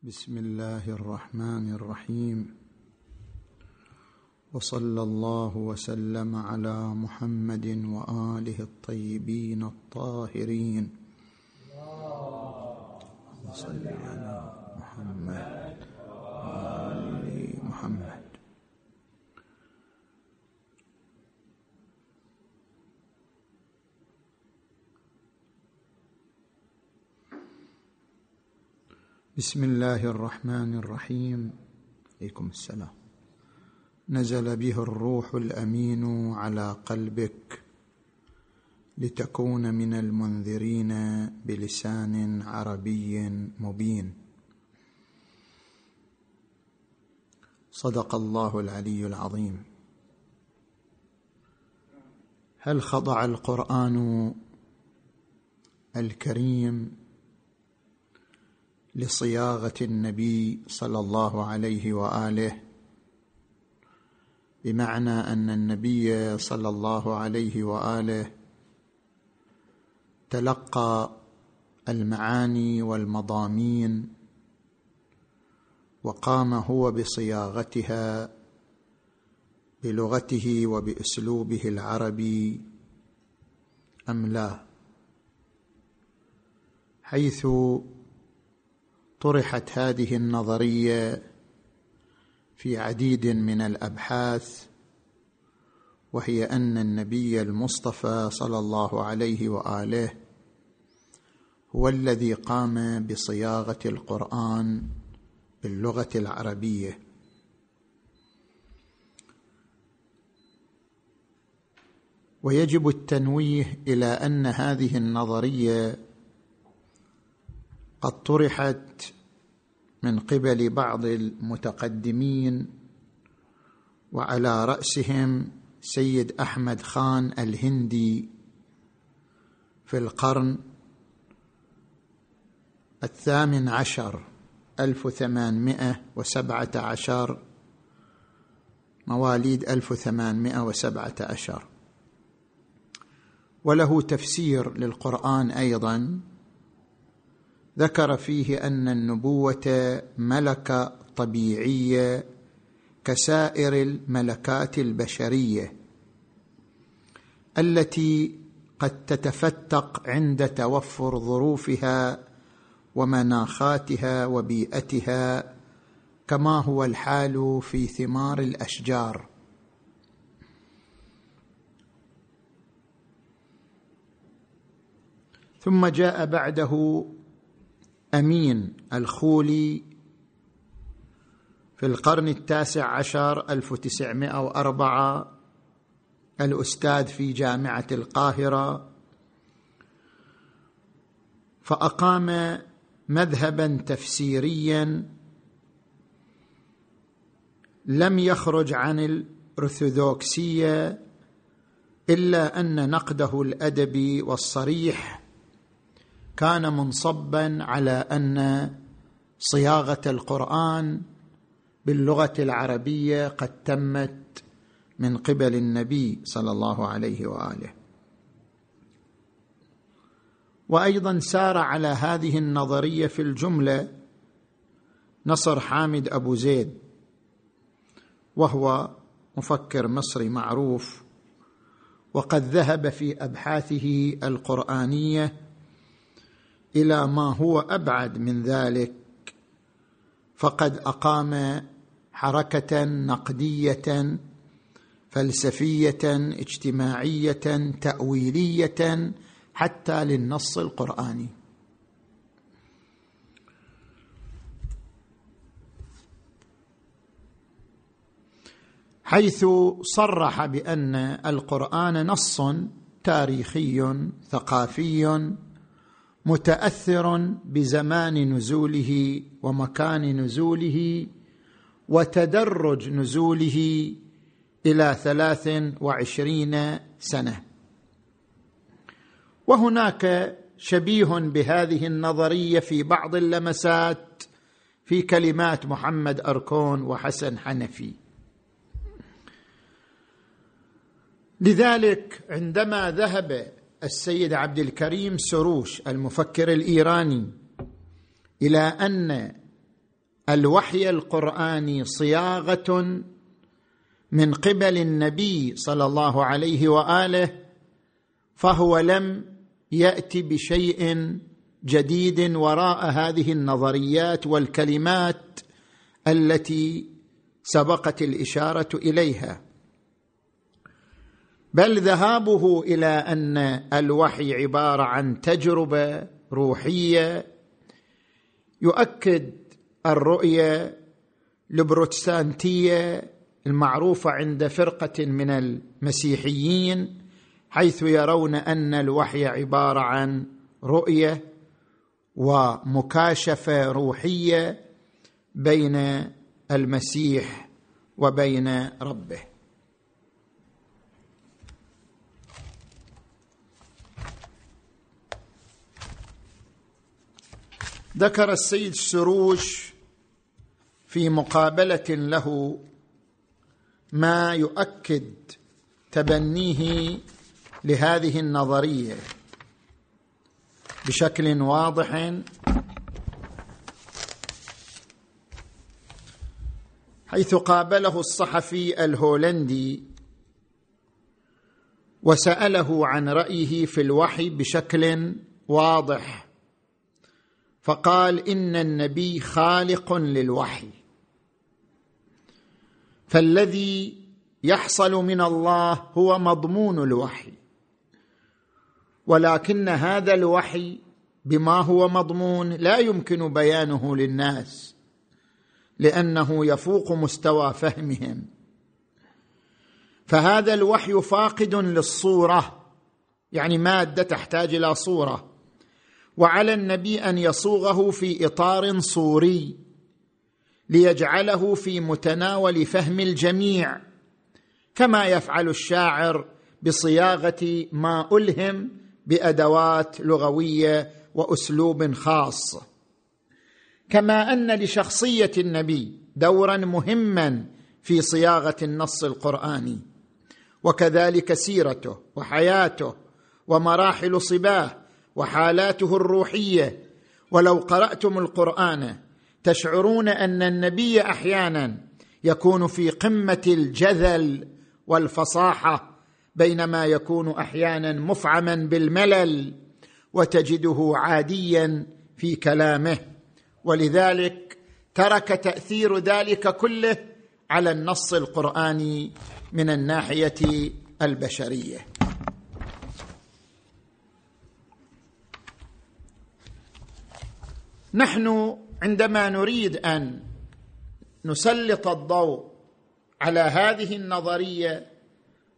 بسم الله الرحمن الرحيم. وصلى الله وسلم على محمد وآله الطيبين الطاهرين. صل على محمد وآل محمد بسم الله الرحمن الرحيم. عليكم السلام. نزل به الروح الأمين على قلبك لتكون من المنذرين بلسان عربي مبين. صدق الله العلي العظيم. هل خضع القرآن الكريم لصياغة النبي صلى الله عليه وآله بمعنى أن النبي صلى الله عليه وآله تلقى المعاني والمضامين وقام هو بصياغتها بلغته وبأسلوبه العربي أم لا؟ حيث طرحت هذه النظرية في عديد من الأبحاث وهي أن النبي المصطفى صلى الله عليه وآله هو الذي قام بصياغة القرآن باللغة العربية. ويجب التنويه إلى أن هذه النظرية قد طرحت من قبل بعض المتقدمين وعلى رأسهم سيد أحمد خان الهندي في القرن الثامن عشر ألف ثمانمائه وسبعة عشر مواليد ألف ثمانمائه وسبعة عشر. وله تفسير للقرآن أيضا ذكر فيه أن النبوة ملكة طبيعية كسائر الملكات البشرية التي قد تتفتق عند توفر ظروفها ومناخاتها وبيئتها كما هو الحال في ثمار الأشجار. ثم جاء بعده أمين الخولي في القرن التاسع عشر ألف تسعمائه وأربعة الأستاذ في جامعة القاهرة. فأقام مذهبا تفسيريا لم يخرج عن الأرثوذكسية إلا أن نقده الأدبي والصريح. كان منصبا على أن صياغة القرآن باللغة العربية قد تمت من قبل النبي صلى الله عليه وآله. وأيضا سار على هذه النظرية في الجملة نصر حامد أبو زيد وهو مفكر مصري معروف وقد ذهب في أبحاثه القرآنية إلى ما هو أبعد من ذلك. فقد أقام حركة نقدية فلسفية اجتماعية تأويلية حتى للنص القرآني. حيث صرح بأن القرآن نص تاريخي ثقافي متأثر بزمان نزوله ومكان نزوله وتدرج نزوله إلى ثلاث وعشرين سنة. وهناك شبيه بهذه النظرية في بعض اللمسات في كلمات محمد أركون وحسن حنفي. لذلك عندما ذهب السيد عبد الكريم سروش المفكر الإيراني إلى أن الوحي القراني صياغة من قبل النبي صلى الله عليه وآله فهو لم يأتي بشيء جديد وراء هذه النظريات والكلمات التي سبقت الإشارة إليها. بل ذهابه إلى أن الوحي عبارة عن تجربة روحية يؤكد الرؤية البروتستانتية المعروفة عند فرقة من المسيحيين حيث يرون أن الوحي عبارة عن رؤية ومكاشفة روحية بين المسيح وبين ربه. ذكر السيد سروش في مقابلة له ما يؤكد تبنيه لهذه النظرية بشكل واضح. حيث قابله الصحفي الهولندي وسأله عن رأيه في الوحي بشكل واضح. فقال إن النبي خالق للوحي. فالذي يحصل من الله هو مضمون الوحي. ولكن هذا الوحي بما هو مضمون لا يمكن بيانه للناس لأنه يفوق مستوى فهمهم. فهذا الوحي فاقد للصورة يعني مادة تحتاج إلى صورة. وعلى النبي أن يصوغه في إطار صوري ليجعله في متناول فهم الجميع كما يفعل الشاعر بصياغة ما ألهم بأدوات لغوية وأسلوب خاص. كما أن لشخصية النبي دورا مهما في صياغة النص القرآني وكذلك سيرته وحياته ومراحل صباه وحالاته الروحية. ولو قرأتم القرآن تشعرون أن النبي أحيانا يكون في قمة الجذل والفصاحة بينما يكون أحيانا مفعما بالملل وتجده عاديا في كلامه. ولذلك ترك تأثير ذلك كله على النص القرآني من الناحية البشرية. نحن عندما نريد أن نسلط الضوء على هذه النظرية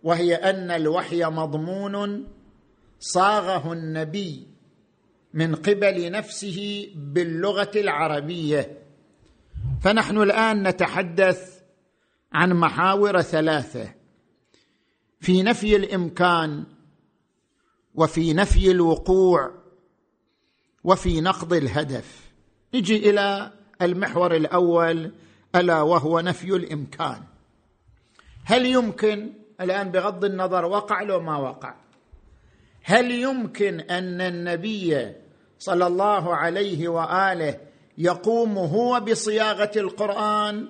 وهي أن الوحي مضمون صاغه النبي من قبل نفسه باللغة العربية. فنحن الآن نتحدث عن محاور ثلاثة في نفي الإمكان وفي نفي الوقوع وفي نقض الهدف. نجي إلى المحور الأول ألا وهو نفي الإمكان. هل يمكن الآن بغض النظر وقع لو ما وقع؟ هل يمكن أن النبي صلى الله عليه وآله يقوم هو بصياغة القرآن؟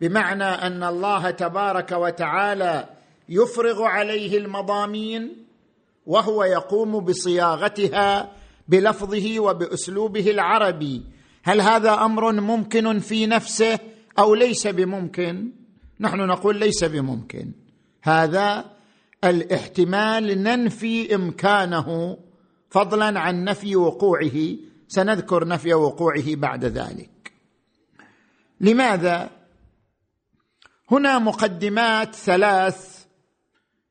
بمعنى أن الله تبارك وتعالى يفرغ عليه المضامين وهو يقوم بصياغتها بلفظه وبأسلوبه العربي. هل هذا أمر ممكن في نفسه أو ليس بممكن؟ نحن نقول ليس بممكن. هذا الاحتمال ننفي إمكانه فضلا عن نفي وقوعه. سنذكر نفي وقوعه بعد ذلك. لماذا؟ هنا مقدمات ثلاث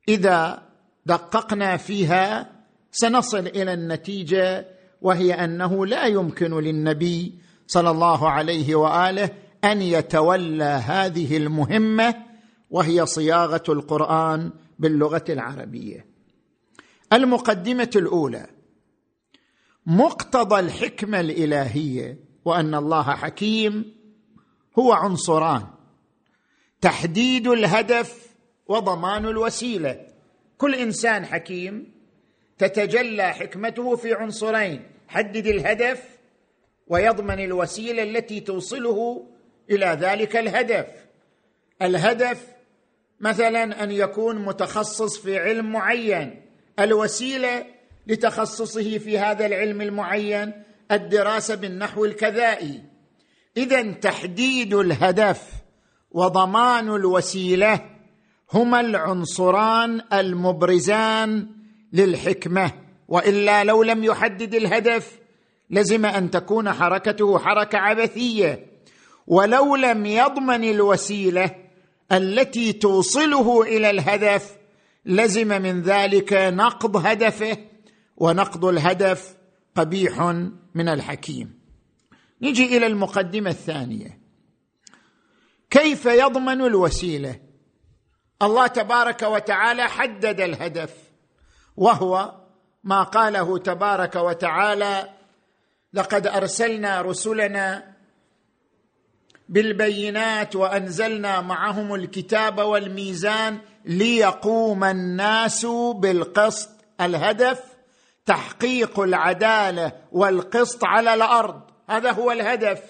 إذا دققنا فيها سنصل إلى النتيجة وهي أنه لا يمكن للنبي صلى الله عليه وآله أن يتولى هذه المهمة وهي صياغة القرآن باللغة العربية. المقدمة الأولى مقتضى الحكمة الإلهية وأن الله حكيم هو عنصران تحديد الهدف وضمان الوسيلة. كل إنسان حكيم تتجلى حكمته في عنصرين حدد الهدف ويضمن الوسيلة التي توصله إلى ذلك الهدف. الهدف مثلا أن يكون متخصص في علم معين. الوسيلة لتخصصه في هذا العلم المعين الدراسة بالنحو الكذائي. اذا تحديد الهدف وضمان الوسيلة هما العنصران المبرزان للحكمة وإلا لو لم يحدد الهدف لزم أن تكون حركته حركة عبثية. ولو لم يضمن الوسيلة التي توصله إلى الهدف لزم من ذلك نقض هدفه ونقض الهدف قبيح من الحكيم. نجي إلى المقدمة الثانية. كيف يضمن الوسيلة؟ الله تبارك وتعالى حدد الهدف. وهو ما قاله تبارك وتعالى لقد أرسلنا رسلنا بالبينات وأنزلنا معهم الكتاب والميزان ليقوم الناس بالقسط الهدف تحقيق العدالة والقسط على الأرض. هذا هو الهدف.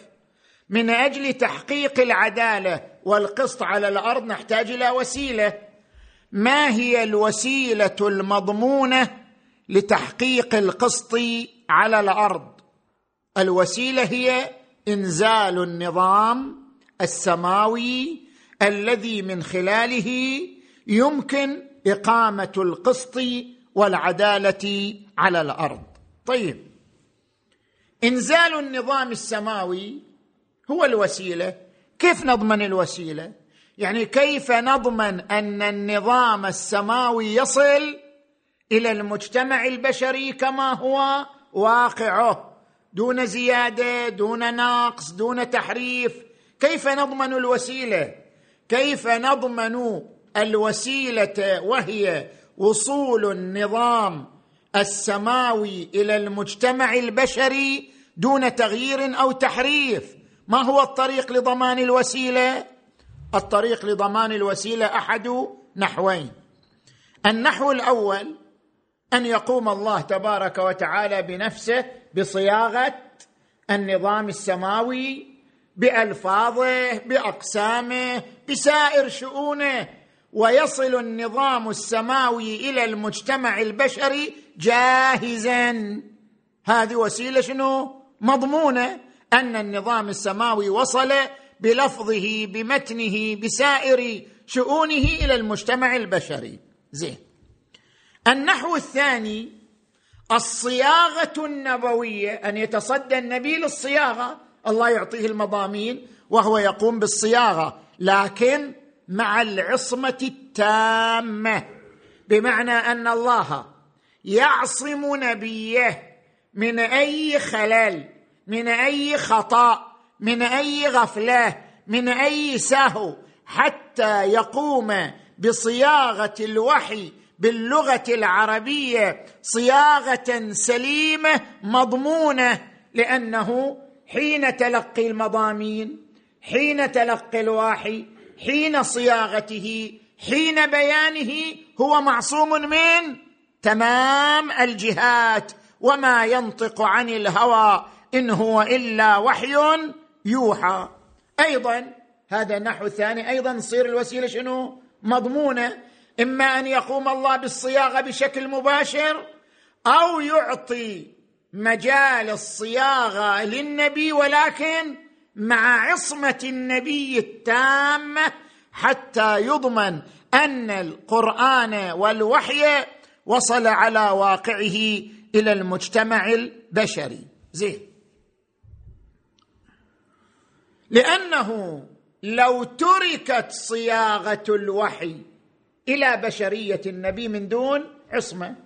من أجل تحقيق العدالة والقسط على الأرض نحتاج إلى وسيلة. ما هي الوسيلة المضمونة لتحقيق القسط على الأرض؟ الوسيلة هي إنزال النظام السماوي الذي من خلاله يمكن إقامة القسط والعدالة على الأرض. طيب إنزال النظام السماوي هو الوسيلة. كيف نضمن الوسيلة؟ يعني كيف نضمن أن النظام السماوي يصل إلى المجتمع البشري كما هو واقعه؟ دون زيادة دون نقص دون تحريف. كيف نضمن الوسيلة؟ كيف نضمن الوسيلة وهي وصول النظام السماوي إلى المجتمع البشري دون تغيير أو تحريف؟ ما هو الطريق لضمان الوسيلة؟ الطريق لضمان الوسيلة أحد نحوين. النحو الأول أن يقوم الله تبارك وتعالى بنفسه بصياغة النظام السماوي بألفاظه بأقسامه بسائر شؤونه ويصل النظام السماوي إلى المجتمع البشري جاهزا. هذه وسيلة شنو؟ مضمونة أن النظام السماوي وصل بلفظه بمتنه بسائر شؤونه إلى المجتمع البشري. زين. النحو الثاني الصياغة النبوية أن يتصدى النبي للصياغة. الله يعطيه المضامين وهو يقوم بالصياغة. لكن مع العصمة التامة. بمعنى أن الله يعصم نبيه من أي خلل من أي خطأ. من أي غفلة من أي سهو حتى يقوم بصياغة الوحي باللغة العربية صياغة سليمة مضمونة لأنه حين تلقي المضامين حين تلقي الوحي حين صياغته حين بيانه هو معصوم من تمام الجهات وما ينطق عن الهوى إن هو إلا وحي يوحى. أيضا هذا نحو ثاني أيضا تصير الوسيلة شنو؟ مضمونة. إما أن يقوم الله بالصياغة بشكل مباشر أو يعطي مجال الصياغة للنبي ولكن مع عصمة النبي التامة حتى يضمن أن القرآن والوحي وصل على واقعه إلى المجتمع البشري. زين. لأنه لو تركت صياغة الوحي إلى بشرية النبي من دون عصمة.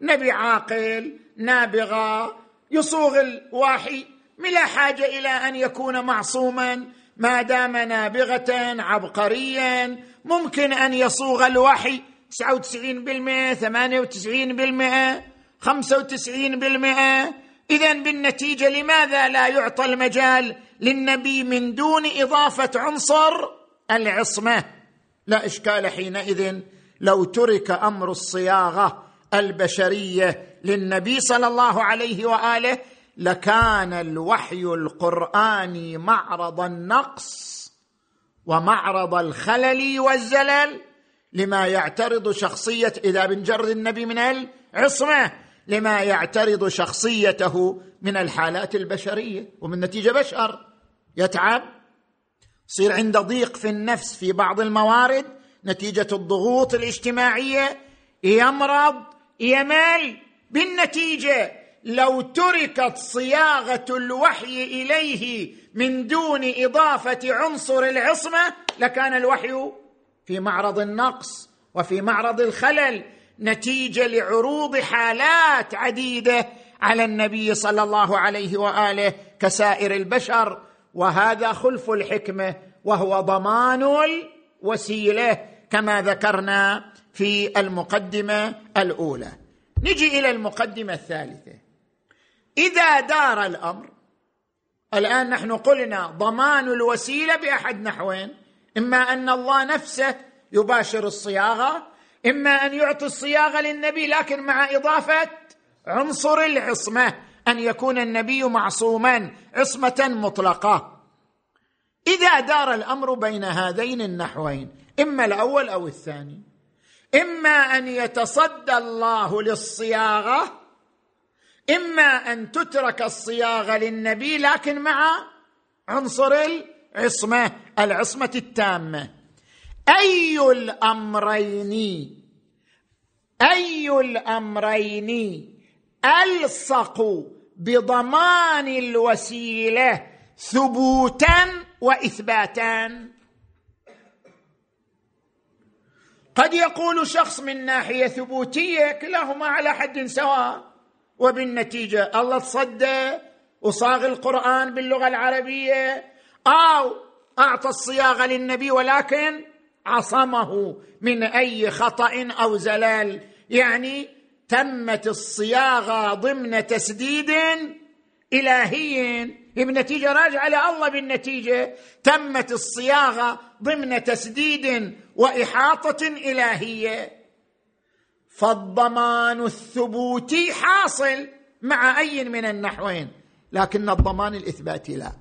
نبي عاقل نابغة يصوغ الوحي بلا حاجة إلى أن يكون معصوما ما دام نابغة عبقريا ممكن أن يصوغ الوحي 99% 98% 95% اذا بالنتيجة لماذا لا يعطى المجال للنبي من دون إضافة عنصر العصمة. لا إشكال حينئذ لو ترك أمر الصياغة البشرية للنبي صلى الله عليه وآله لكان الوحي القراني معرض النقص ومعرض الخلل والزلل لما يعترض شخصية إذا بنجرد النبي من العصمة لما يعترض شخصيته من الحالات البشرية ومن نتيجة بشر. يتعب يصير عنده ضيق في النفس في بعض الموارد نتيجة الضغوط الاجتماعية يمرض يمل بالنتيجة لو تركت صياغة الوحي إليه من دون إضافة عنصر العصمة لكان الوحي في معرض النقص وفي معرض الخلل نتيجة لعروض حالات عديدة على النبي صلى الله عليه وآله كسائر البشر. وهذا خلف الحكمة وهو ضمان الوسيلة كما ذكرنا في المقدمة الأولى. نجي إلى المقدمة الثالثة. إذا دار الأمر الآن نحن قلنا ضمان الوسيلة بأحد نحوين إما أن الله نفسه يباشر الصياغة إما أن يعطي الصياغة للنبي لكن مع إضافة عنصر العصمة. أن يكون النبي معصوما عصمة مطلقة. إذا دار الأمر بين هذين النحوين إما الأول أو الثاني. إما أن يتصدى الله للصياغة إما أن تترك الصياغة للنبي لكن مع عنصر العصمة العصمة التامة. أي الأمرين؟ أي الأمرين؟ ألصق بضمان الوسيلة ثبوتا واثباتا. قد يقول شخص من ناحية ثبوتية كلاهما على حد سواء وبالنتيجة الله تصدى وصاغ القرآن باللغة العربية أو أعطى الصياغة للنبي ولكن عصمه من أي خطأ أو زلال. يعني تمت الصياغه ضمن تسديد إلهي. بنتيجه راجعة لله بالنتيجة. تمت الصياغه ضمن تسديد وإحاطة إلهية. فالضمان الثبوتي حاصل مع أي من النحوين لكن الضمان الإثباتي لا.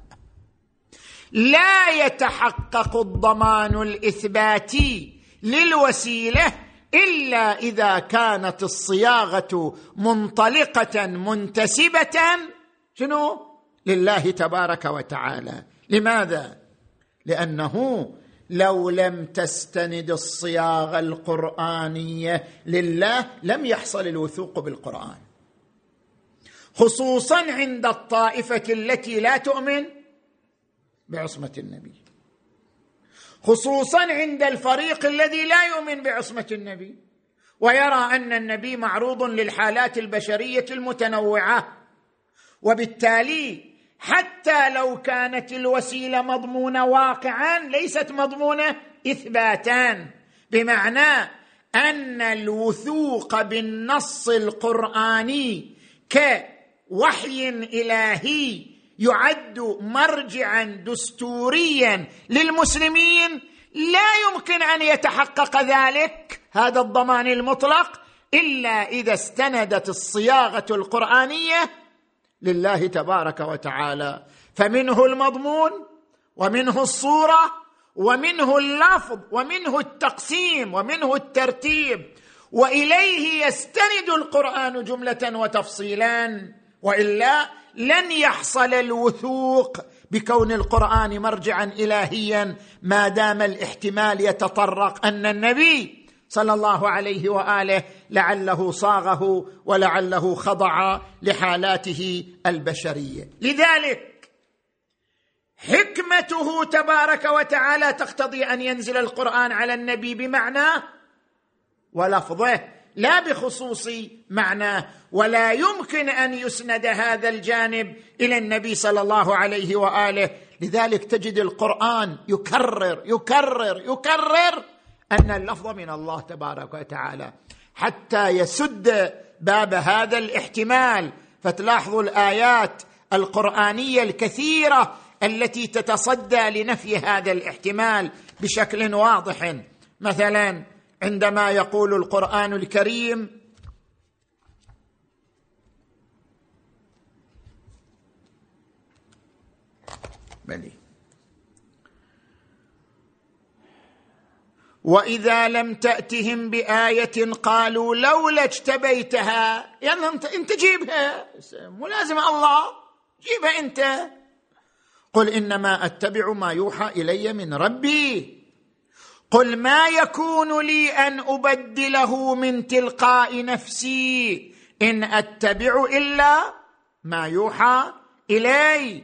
لا يتحقق الضمان الإثباتي للوسيلة إلا إذا كانت الصياغة منطلقة منتسبة شنو؟ لله تبارك وتعالى. لماذا؟ لأنه لو لم تستند الصياغة القرآنية لله لم يحصل الوثوق بالقرآن. خصوصا عند الطائفة التي لا تؤمن بعصمة النبي. خصوصا عند الفريق الذي لا يؤمن بعصمة النبي ويرى أن النبي معروض للحالات البشرية المتنوعة. وبالتالي حتى لو كانت الوسيلة مضمونة واقعا ليست مضمونة اثباتا. بمعنى أن الوثوق بالنص القرآني كوحي إلهي يعد مرجعا دستوريا للمسلمين. لا يمكن أن يتحقق ذلك هذا الضمان المطلق إلا إذا استندت الصياغة القرآنية لله تبارك وتعالى. فمنه المضمون ومنه الصورة ومنه اللفظ ومنه التقسيم ومنه الترتيب. وإليه يستند القرآن جملة وتفصيلا. وإلا لن يحصل الوثوق بكون القرآن مرجعا الهيا ما دام الاحتمال يتطرق أن النبي صلى الله عليه وآله لعله صاغه ولعله خضع لحالاته البشرية. لذلك حكمته تبارك وتعالى تقتضي أن ينزل القرآن على النبي بمعناه ولفظه. لا بخصوص معناه ولا يمكن أن يسند هذا الجانب إلى النبي صلى الله عليه وآله. لذلك تجد القرآن يكرر يكرر يكرر أن اللفظ من الله تبارك وتعالى. حتى يسد باب هذا الاحتمال. فتلاحظوا الآيات القرآنية الكثيرة التي تتصدى لنفي هذا الاحتمال بشكل واضح. مثلا عندما يقول القرآن الكريم بلي وإذا لم تأتهم بآية قالوا لولا اجتبيتها انت أنت جيبها. مو لازم الله جيبها أنت. قل إنما أتبع ما يوحى إلي من ربي. قل ما يكون لي أن أبدله من تلقاء نفسي إن أتبع إلا ما يوحى إلي.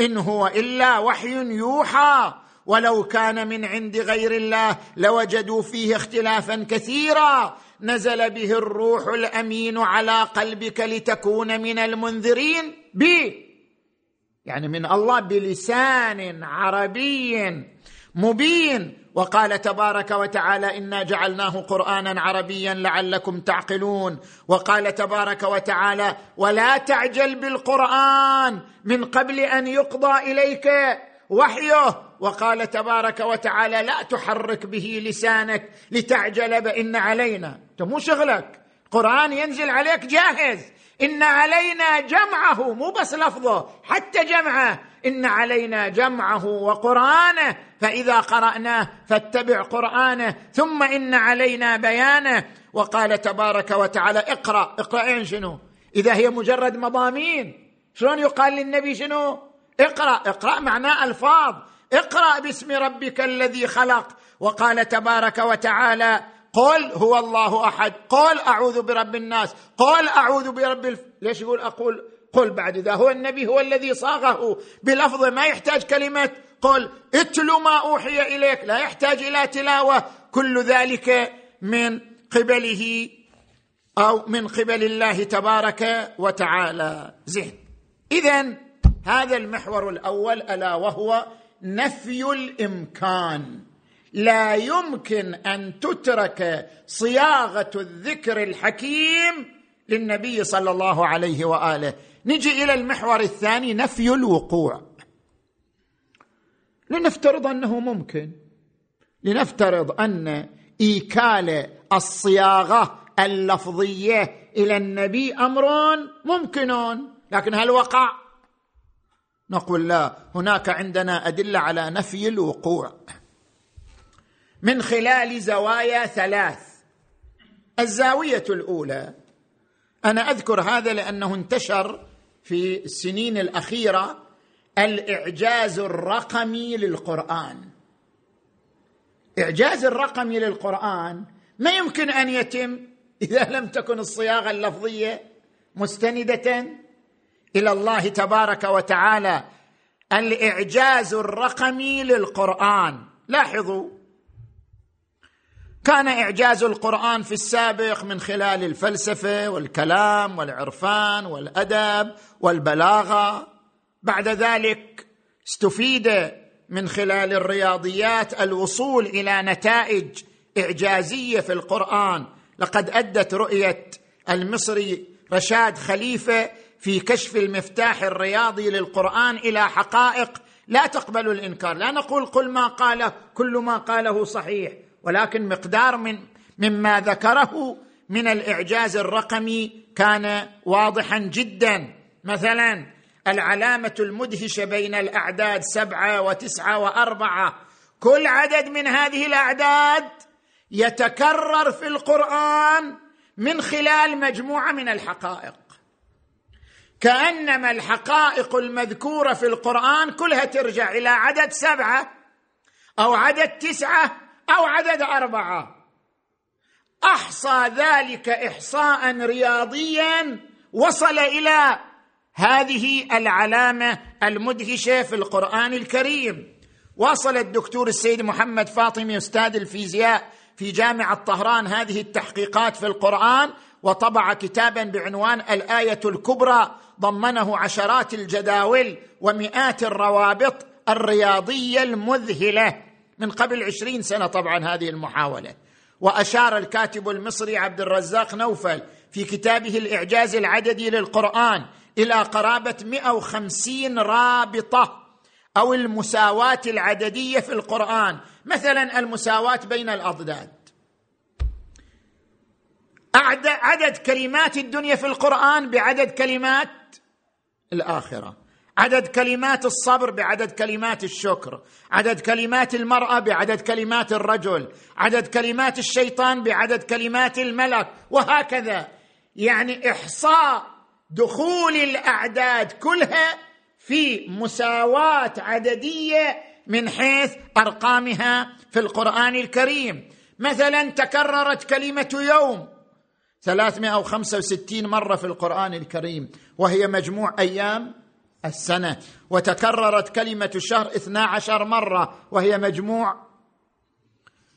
إن هو إلا وحي يوحى. ولو كان من عند غير الله لوجدوا فيه اختلافا كثيرا. نزل به الروح الأمين على قلبك لتكون من المنذرين به يعني من الله بلسان عربي. مبين وقال تبارك وتعالى إنا جعلناه قرآنا عربيا لعلكم تعقلون وقال تبارك وتعالى ولا تعجل بالقرآن من قبل أن يقضى إليك وحيه وقال تبارك وتعالى لا تحرك به لسانك لتعجل بإن علينا. انت مو شغلك؟ قرآن ينزل عليك جاهز. إن علينا جمعه مو بس لفظه حتى جمعه. إن علينا جمعه وقرآنه فإذا قرأناه فاتبع قرآنه ثم إن علينا بيانه. وقال تبارك وتعالى اقرأ اقرأ شنو؟ إذا هي مجرد مضامين. شلون يقال للنبي شنو؟ اقرأ اقرأ معناه ألفاظ. اقرأ باسم ربك الذي خلق. وقال تبارك وتعالى قل هو الله أحد. قل أعوذ برب الناس. قل أعوذ برب الف... ليش يقول أقول؟ قل بعد اذا هو النبي هو الذي صاغه. بلفظ ما يحتاج كلمة قل اتل ما أوحي إليك لا يحتاج إلى تلاوة. كل ذلك من قبله أو من قبل الله تبارك وتعالى. زين. اذا هذا المحور الأول ألا وهو نفي الإمكان. لا يمكن أن تترك صياغة الذكر الحكيم للنبي صلى الله عليه وآله. نجي إلى المحور الثاني نفي الوقوع. لنفترض أنه ممكن. لنفترض أن إيكال الصياغة اللفظية إلى النبي أمر ممكن لكن هل وقع؟ نقول لا. هناك عندنا أدلة على نفي الوقوع. من خلال زوايا ثلاث. الزاوية الأولى. أنا أذكر هذا لأنه انتشر في السنين الأخيرة الإعجاز الرقمي للقرآن. إعجاز الرقمي للقرآن ما يمكن أن يتم إذا لم تكن الصياغة اللفظية مستندة إلى الله تبارك وتعالى. الإعجاز الرقمي للقرآن. لاحظوا كان إعجاز القرآن في السابق من خلال الفلسفة والكلام والعرفان والأدب والبلاغة. بعد ذلك استفيد من خلال الرياضيات الوصول إلى نتائج إعجازية في القرآن. لقد أدت رؤية المصري رشاد خليفة في كشف المفتاح الرياضي للقرآن إلى حقائق لا تقبل الإنكار. لا نقول قل ما قاله كل ما قاله صحيح. ولكن مقدار من مما ذكره من الإعجاز الرقمي كان واضحا جدا. مثلا العلامة المدهشة بين الأعداد سبعة وتسعة وأربعة. كل عدد من هذه الأعداد يتكرر في القرآن من خلال مجموعة من الحقائق. كأنما الحقائق المذكورة في القرآن كلها ترجع إلى عدد سبعة أو عدد تسعة أو عدد أربعة. أحصى ذلك احصاء رياضيا وصل إلى هذه العلامة المدهشة في القرآن الكريم. واصل الدكتور السيد محمد فاطمي أستاذ الفيزياء في جامعة طهران هذه التحقيقات في القرآن وطبع كتابا بعنوان الآية الكبرى ضمنه عشرات الجداول ومئات الروابط الرياضية المذهلة. من قبل عشرين سنة طبعا هذه المحاولة. وأشار الكاتب المصري عبد الرزاق نوفل في كتابه الإعجاز العددي للقرآن إلى قرابة 150 رابطة أو المساواة العددية في القرآن مثلا المساواة بين الأضداد. عدد كلمات الدنيا في القرآن بعدد كلمات الآخرة. عدد كلمات الصبر بعدد كلمات الشكر عدد كلمات المرأة بعدد كلمات الرجل عدد كلمات الشيطان بعدد كلمات الملك وهكذا. يعني إحصاء دخول الأعداد كلها في مساواة عددية من حيث أرقامها في القرآن الكريم. مثلا تكررت كلمة يوم 365 مرة في القرآن الكريم وهي مجموع أيام السنة وتكررت كلمة الشهر 12 مرة وهي مجموع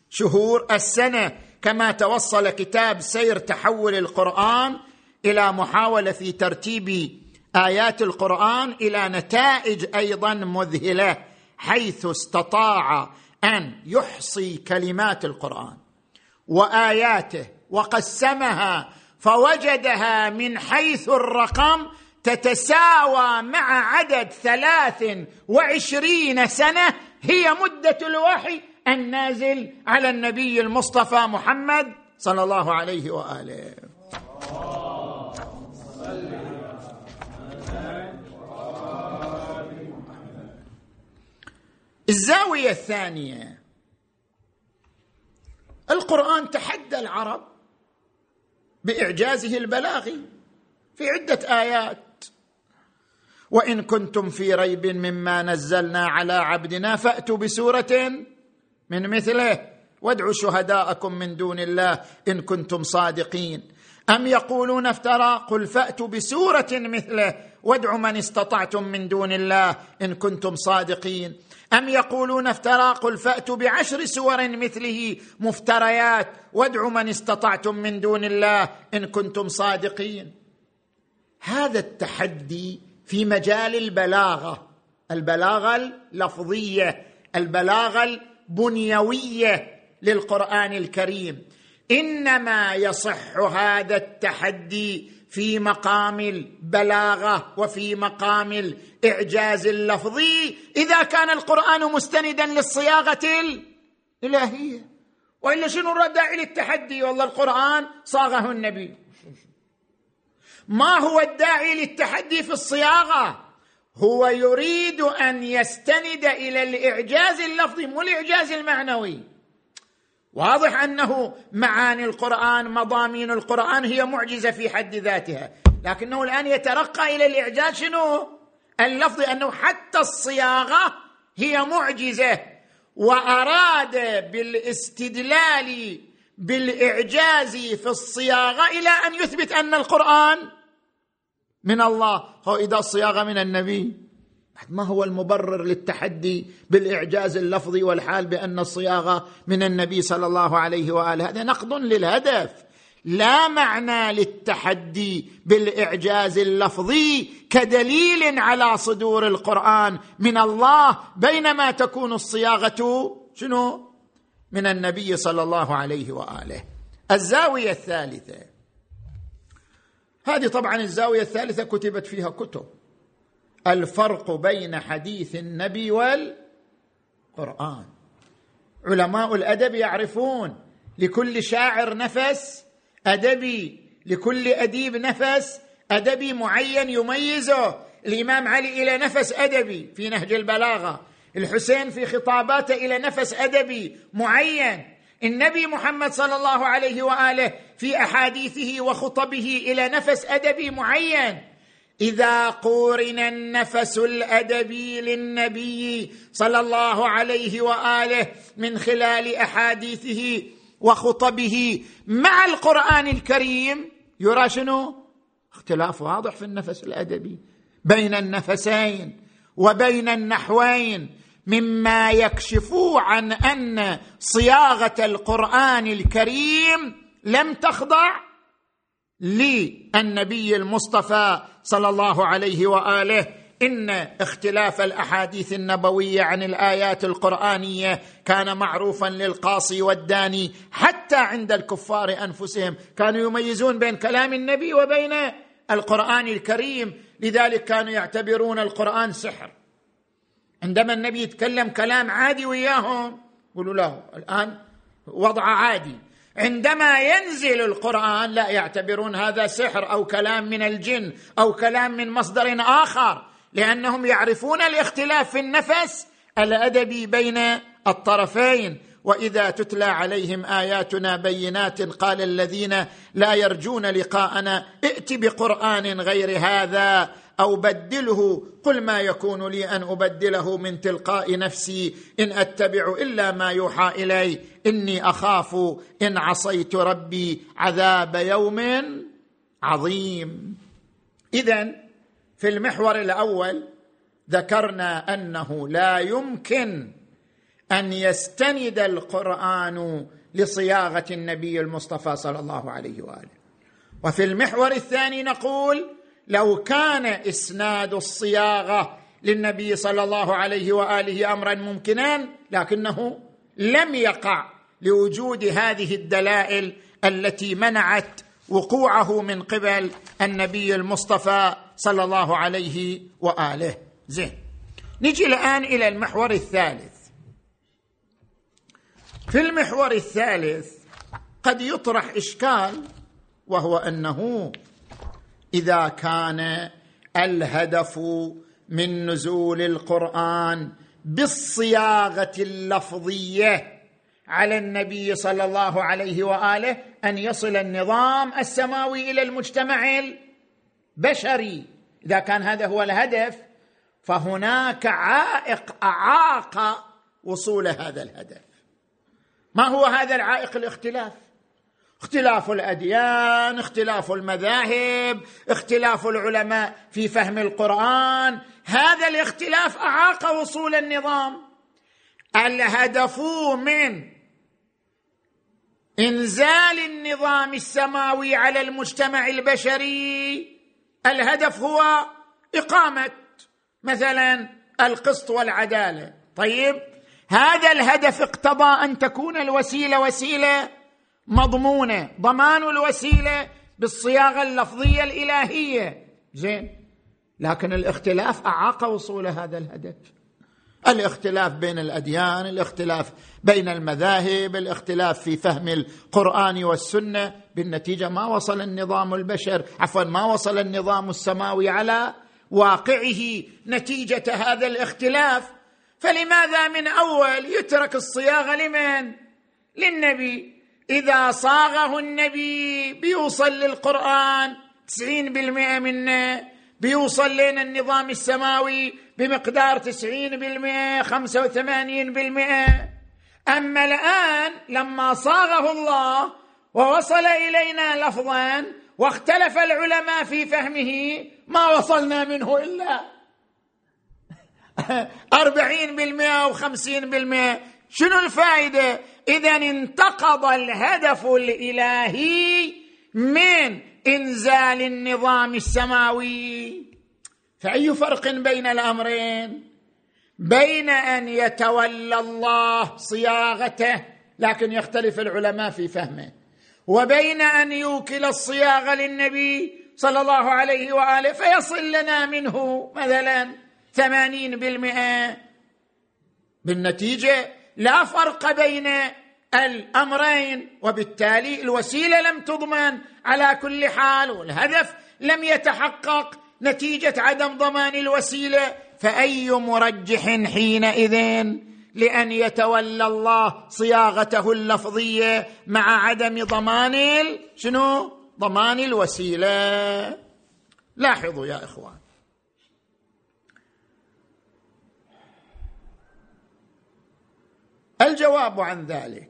شهور السنة. كما توصل كتاب سير تحول القرآن إلى محاولة في ترتيب آيات القرآن إلى نتائج أيضا مذهلة حيث استطاع أن يحصي كلمات القرآن وآياته وقسمها فوجدها من حيث الرقم تتساوى مع عدد ثلاث وعشرين سنة هي مدة الوحي النازل على النبي المصطفى محمد صلى الله عليه وآله. الزاوية الثانية. القرآن تحدى العرب بإعجازه البلاغي في عدة آيات. وإن كنتم في ريب مما نزلنا على عبدنا فأتوا بسورة من مثله. وادعوا شهداءكم من دون الله إن كنتم صادقين. أم يقولون افترى؟ قل فأتوا بسورة مثله. وادعوا من استطعتم من دون الله إن كنتم صادقين. أم يقولون افترى؟ قل فأتوا بعشر سور مثله مفتريات. وادعوا من استطعتم من دون الله إن كنتم صادقين. هذا التحدي في مجال البلاغة. البلاغة اللفظية البلاغة البنيوية للقرآن الكريم. إنما يصح هذا التحدي في مقام البلاغة وفي مقام الإعجاز اللفظي إذا كان القرآن مستندا للصياغة الإلهية. وإلا شنو الداعي للتحدي والله القرآن صاغه النبي. ما هو الداعي للتحدي في الصياغة؟ هو يريد أن يستند إلى الإعجاز اللفظي مو الإعجاز المعنوي. واضح أنه معاني القرآن مضامين القرآن هي معجزة في حد ذاتها. لكنه الآن يترقى إلى الإعجاز شنو؟ اللفظي أنه حتى الصياغة هي معجزة. وأراد بالاستدلال بالإعجاز في الصياغة إلى أن يثبت أن القرآن من الله. هو إذا الصياغه من النبي. ما هو المبرر للتحدي بالإعجاز اللفظي والحال بأن الصياغه من النبي صلى الله عليه وآله. هذا نقد للهدف. لا معنى للتحدي بالإعجاز اللفظي كدليل على صدور القرآن من الله بينما تكون الصياغة شنو؟ من النبي صلى الله عليه وآله. الزاوية الثالثة. هذه طبعا الزاوية الثالثة كتبت فيها كتب. الفرق بين حديث النبي والقرآن. علماء الأدب يعرفون لكل شاعر نفس أدبي لكل أديب نفس أدبي معين يميزه. الإمام علي إلى نفس أدبي في نهج البلاغة. الحسين في خطاباته إلى نفس أدبي معين. النبي محمد صلى الله عليه وآله في أحاديثه وخطبه إلى نفس ادبي معين. إذا قورن النفس الادبي للنبي صلى الله عليه وآله من خلال أحاديثه وخطبه مع القرآن الكريم يرى شنو؟ اختلاف واضح في النفس الأدبي. بين النفسين وبين النحوين. مما يكشف عن أن صياغة القرآن الكريم لم تخضع للنبي المصطفى صلى الله عليه وآله. إن اختلاف الأحاديث النبوية عن الآيات القرآنية كان معروفا للقاصي والداني. حتى عند الكفار أنفسهم كانوا يميزون بين كلام النبي وبين القرآن الكريم. لذلك كانوا يعتبرون القرآن سحر. عندما النبي يتكلم كلام عادي وياهم يقولوا له الآن وضع عادي. عندما ينزل القرآن لا يعتبرون هذا سحر أو كلام من الجن أو كلام من مصدر آخر لأنهم يعرفون الاختلاف في النفس الادبي بين الطرفين. وإذا تتلى عليهم آياتنا بينات قال الذين لا يرجون لقاءنا ائت بقرآن غير هذا. أو بدله قل ما يكون لي أن أبدله من تلقاء نفسي إن أتبع إلا ما يوحى إلي إني أخاف إن عصيت ربي عذاب يوم عظيم. اذا في المحور الأول ذكرنا أنه لا يمكن أن يستند القرآن لصياغة النبي المصطفى صلى الله عليه وآله. وفي المحور الثاني نقول لو كان إسناد الصياغة للنبي صلى الله عليه وآله أمرا ممكنا لكنه لم يقع لوجود هذه الدلائل التي منعت وقوعه من قبل النبي المصطفى صلى الله عليه وآله. زين. نجي الآن إلى المحور الثالث. في المحور الثالث قد يطرح إشكال وهو أنه إذا كان الهدف من نزول القرآن بالصياغة اللفظية على النبي صلى الله عليه وآله أن يصل النظام السماوي إلى المجتمع البشري. إذا كان هذا هو الهدف فهناك عائق أعاق وصول هذا الهدف. ما هو هذا العائق الاختلاف؟ اختلاف الأديان اختلاف المذاهب اختلاف العلماء في فهم القرآن. هذا الاختلاف أعاق وصول النظام. الهدف من إنزال النظام السماوي على المجتمع البشري الهدف هو إقامة مثلا القسط والعدالة. طيب هذا الهدف اقتضى أن تكون الوسيلة وسيلة مضمونه ضمان الوسيلة بالصياغة اللفظية الإلهية. زين. لكن الاختلاف أعاق وصول هذا الهدف. الاختلاف بين الأديان الاختلاف بين المذاهب الاختلاف في فهم القرآن والسنة. بالنتيجة ما وصل النظام البشر عفوا ما وصل النظام السماوي على واقعه نتيجة هذا الاختلاف. فلماذا من أول يترك الصياغة لمن؟ للنبي. إذا صاغه النبي بيوصل للقران 90% منه بيوصل لنا النظام السماوي بمقدار 90% 85% أما الآن لما صاغه الله ووصل إلينا لفظا واختلف العلماء في فهمه ما وصلنا منه إلا أربعين بالمئة أو خمسين بالمئة. شنو الفائدة؟ إذا انتقض الهدف الإلهي من إنزال النظام السماوي. فأي فرق بين الأمرين؟ بين أن يتولى الله صياغته لكن يختلف العلماء في فهمه. وبين أن يوكل الصياغه للنبي صلى الله عليه وآله فيصل لنا منه مثلا ثمانين بالمئة. بالنتيجة لا فرق بين الأمرين وبالتالي الوسيلة لم تضمن. على كل حال والهدف لم يتحقق نتيجة عدم ضمان الوسيلة. فأي مرجح حينئذ لأن يتولى الله صياغته اللفظية مع عدم ضمان شنو؟ ضمان الوسيلة. لاحظوا يا إخوان. الجواب عن ذلك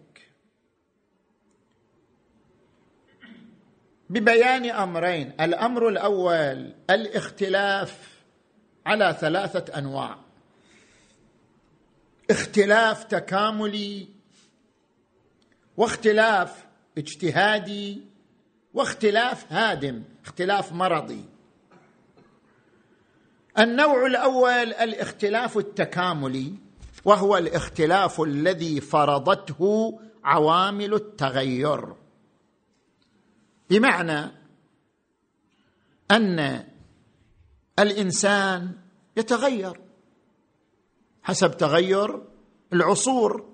ببيان أمرين. الأمر الأول الاختلاف على ثلاثة أنواع. اختلاف تكاملي واختلاف اجتهادي واختلاف هادم اختلاف مرضي. النوع الأول الاختلاف التكاملي. وهو الاختلاف الذي فرضته عوامل التغير. بمعنى أن الإنسان يتغير. حسب تغير العصور.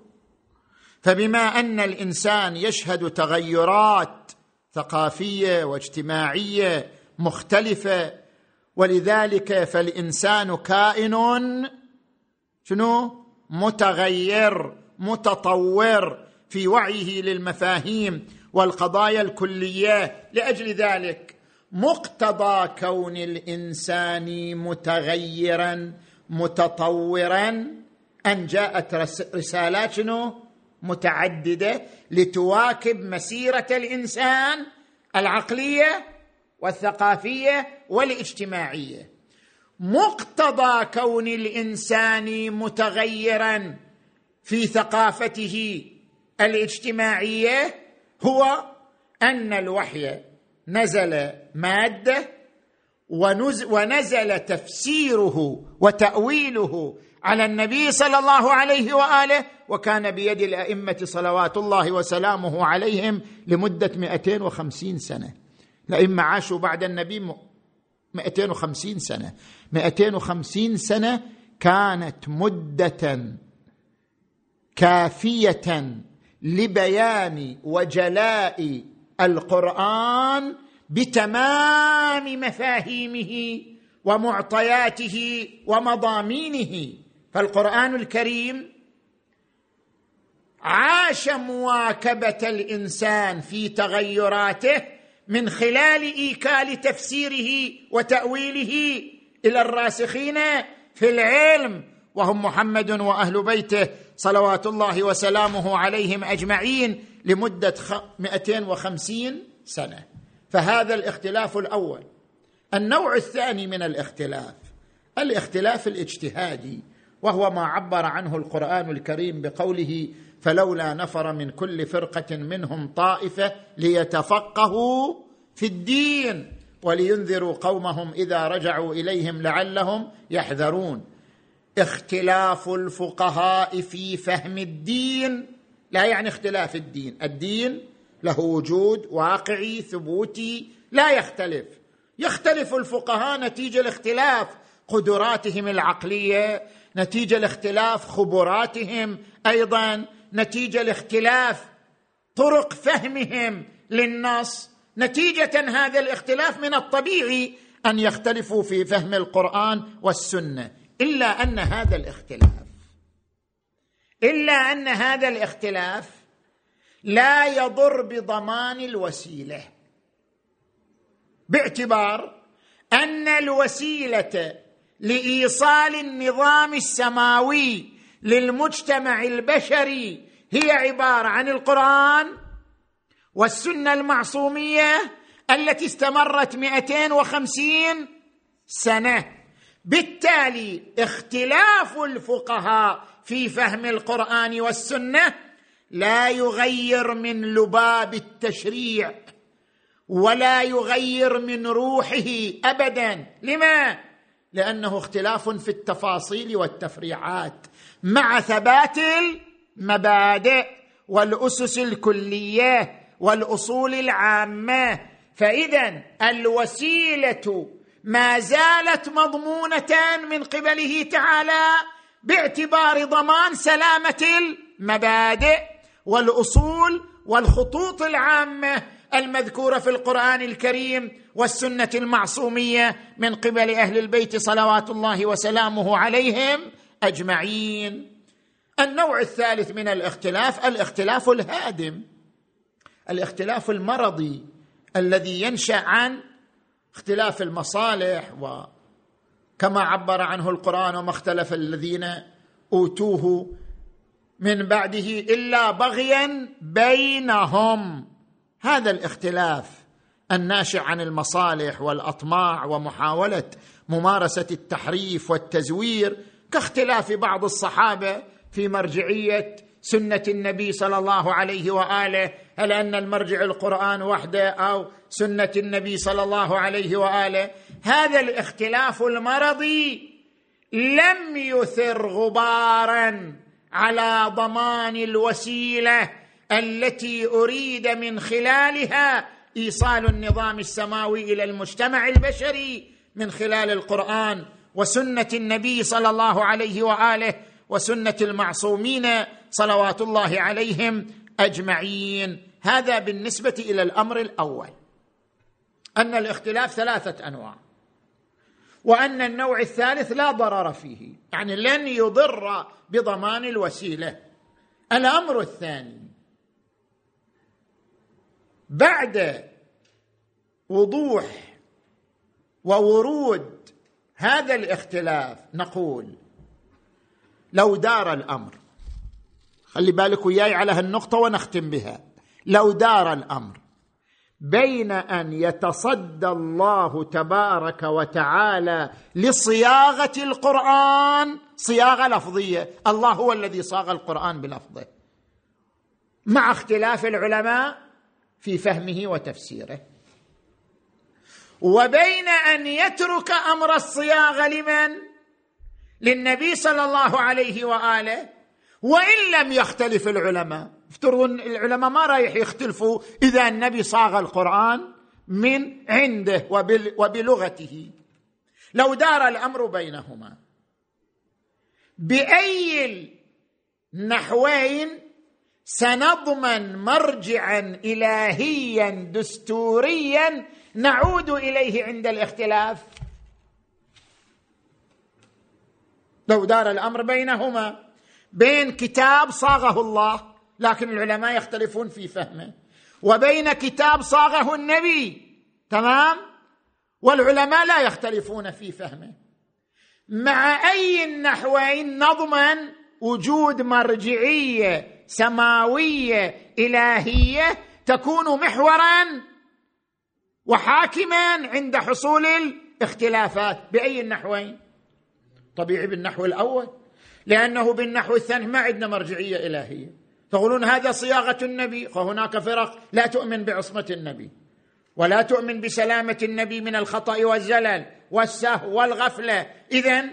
فبما أن الإنسان يشهد تغيرات ثقافية واجتماعية مختلفة ولذلك فالإنسان كائن. شنو؟ متغير متطور في وعيه للمفاهيم والقضايا الكلية. لأجل ذلك مقتضى كون الإنسان متغيرا متطورا أن جاءت رسالات شنو؟ متعددة لتواكب مسيرة الإنسان العقلية والثقافية والاجتماعية. مقتضى كون الإنسان متغيرا في ثقافته الاجتماعية هو أن الوحي نزل مادة ونزل تفسيره وتأويله على النبي صلى الله عليه وآله وكان بيد الأئمة صلوات الله وسلامه عليهم لمدة 250 سنة. الأئمة عاشوا بعد النبي 250 سنة. 250 سنة كانت مدة كافية لبيان وجلاء القرآن بتمام مفاهيمه ومعطياته ومضامينه. فالقرآن الكريم عاش مواكبة الإنسان في تغيراته من خلال إيكال تفسيره وتأويله إلى الراسخين في العلم وهم محمد وأهل بيته صلوات الله وسلامه عليهم أجمعين لمدة 250 سنة. فهذا الاختلاف الأول. النوع الثاني من الاختلاف الاختلاف الاجتهادي وهو ما عبر عنه القرآن الكريم بقوله فلولا نفر من كل فرقة منهم طائفة ليتفقهوا في الدين ولينذروا قومهم إذا رجعوا إليهم لعلهم يحذرون. اختلاف الفقهاء في فهم الدين لا يعني اختلاف الدين. الدين له وجود واقعي ثبوتي لا يختلف. يختلف الفقهاء نتيجة لاختلاف قدراتهم العقلية نتيجة لاختلاف خبراتهم أيضا. نتيجة لاختلاف طرق فهمهم للنص. نتيجة هذا الاختلاف من الطبيعي أن يختلفوا في فهم القرآن والسنة إلا أن هذا الاختلاف. إلا أن هذا الاختلاف لا يضر بضمان الوسيلة. باعتبار أن الوسيلة لإيصال النظام السماوي للمجتمع البشري هي عبارة عن القرآن والسنة المعصومية التي استمرت 250 سنة. بالتالي اختلاف الفقهاء في فهم القرآن والسنة لا يغير من لباب التشريع ولا يغير من روحه ابدا. لما؟ لأنه اختلاف في التفاصيل والتفريعات. مع ثبات المبادئ والأسس الكلية والأصول العامة. فاذا الوسيلة ما زالت مضمونه من قبله تعالى باعتبار ضمان سلامة المبادئ والأصول والخطوط العامة المذكورة في القرآن الكريم والسنة المعصومية من قبل أهل البيت صلوات الله وسلامه عليهم. أجمعين. النوع الثالث من الاختلاف الاختلاف الهادم الاختلاف المرضي الذي ينشأ عن اختلاف المصالح وكما عبر عنه القرآن وما اختلف الذين أوتوه من بعده إلا بغيا بينهم. هذا الاختلاف الناشئ عن المصالح والأطماع ومحاولة ممارسة التحريف والتزوير كاختلاف بعض الصحابة في مرجعية سنة النبي صلى الله عليه وآله هل أن المرجع القرآن وحده أو سنة النبي صلى الله عليه وآله؟ هذا الاختلاف المرضي لم يثر غبارا على ضمان الوسيلة التي أريد من خلالها إيصال النظام السماوي إلى المجتمع البشري من خلال القرآن. وسنة النبي صلى الله عليه وآله وسنة المعصومين صلوات الله عليهم أجمعين. هذا بالنسبة إلى الأمر الأول أن الاختلاف ثلاثة أنواع وأن النوع الثالث لا ضرر فيه يعني لن يضر بضمان الوسيلة. الأمر الثاني بعد وضوح وورود هذا الاختلاف نقول لو دار الأمر خلي بالك وياي على هالنقطة ونختم بها لو دار الأمر بين أن يتصدى الله تبارك وتعالى لصياغة القرآن صياغة لفظية الله هو الذي صاغ القرآن بلفظه مع اختلاف العلماء في فهمه وتفسيره. وبين أن يترك أمر الصياغه لمن؟ للنبي صلى الله عليه وآله. وإن لم يختلف العلماء. افترضوا العلماء ما رايح يختلفوا إذا النبي صاغ القرآن من عنده وبلغته. لو دار الأمر بينهما. بأي النحوين سنضمن مرجعا الهيا دستوريا نعود إليه عند الاختلاف. لو دار الأمر بينهما بين كتاب صاغه الله لكن العلماء يختلفون في فهمه. وبين كتاب صاغه النبي تمام؟ والعلماء لا يختلفون في فهمه. مع أي النحوين نضمن وجود مرجعية سماوية إلهية تكون محورا وحاكما عند حصول الاختلافات بأي النحوين؟ طبيعي بالنحو الأول لأنه بالنحو الثاني ما عندنا مرجعية إلهية. تقولون هذا صياغة النبي فهناك فرق. لا تؤمن بعصمة النبي ولا تؤمن بسلامة النبي من الخطأ والزلل والسهو والغفلة. اذا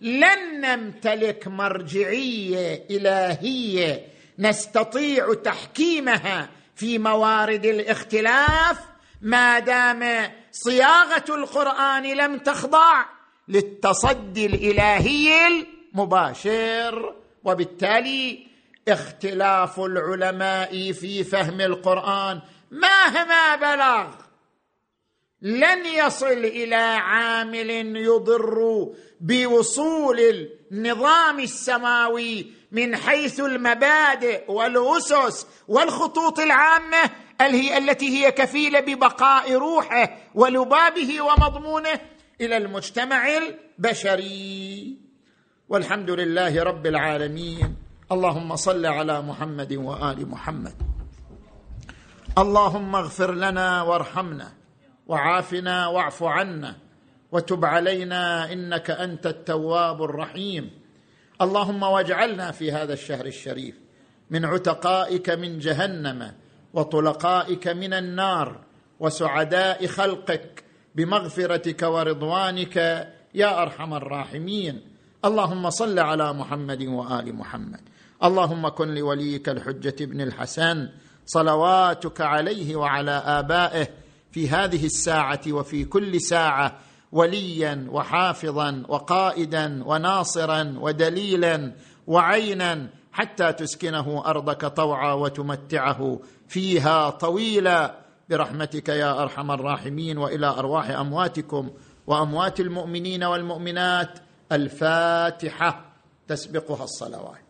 لن نمتلك مرجعية إلهية نستطيع تحكيمها في موارد الاختلاف ما دام صياغة القرآن لم تخضع للتصدي الإلهي المباشر وبالتالي اختلاف العلماء في فهم القرآن مهما بلغ لن يصل إلى عامل يضر بوصول النظام السماوي من حيث المبادئ والأسس والخطوط العامة التي هي كفيلة ببقاء روحه ولبابه ومضمونه إلى المجتمع البشري. والحمد لله رب العالمين. اللهم صل على محمد وآل محمد. اللهم اغفر لنا وارحمنا وعافنا واعف عنا وتب علينا إنك أنت التواب الرحيم. اللهم واجعلنا في هذا الشهر الشريف من عتقائك من جهنم وطلقائك من النار وسعداء خلقك بمغفرتك ورضوانك يا أرحم الراحمين. اللهم صل على محمد وآل محمد. اللهم كن لوليك الحجة بن الحسن صلواتك عليه وعلى آبائه في هذه الساعة وفي كل ساعة وليا وحافظا وقائدا وناصرا ودليلا وعينا حتى تسكنه أرضك طوعا وتمتعه فيها طويلا. برحمتك يا أرحم الراحمين وإلى أرواح أمواتكم وأموات المؤمنين والمؤمنات. الفاتحة تسبقها الصلوات.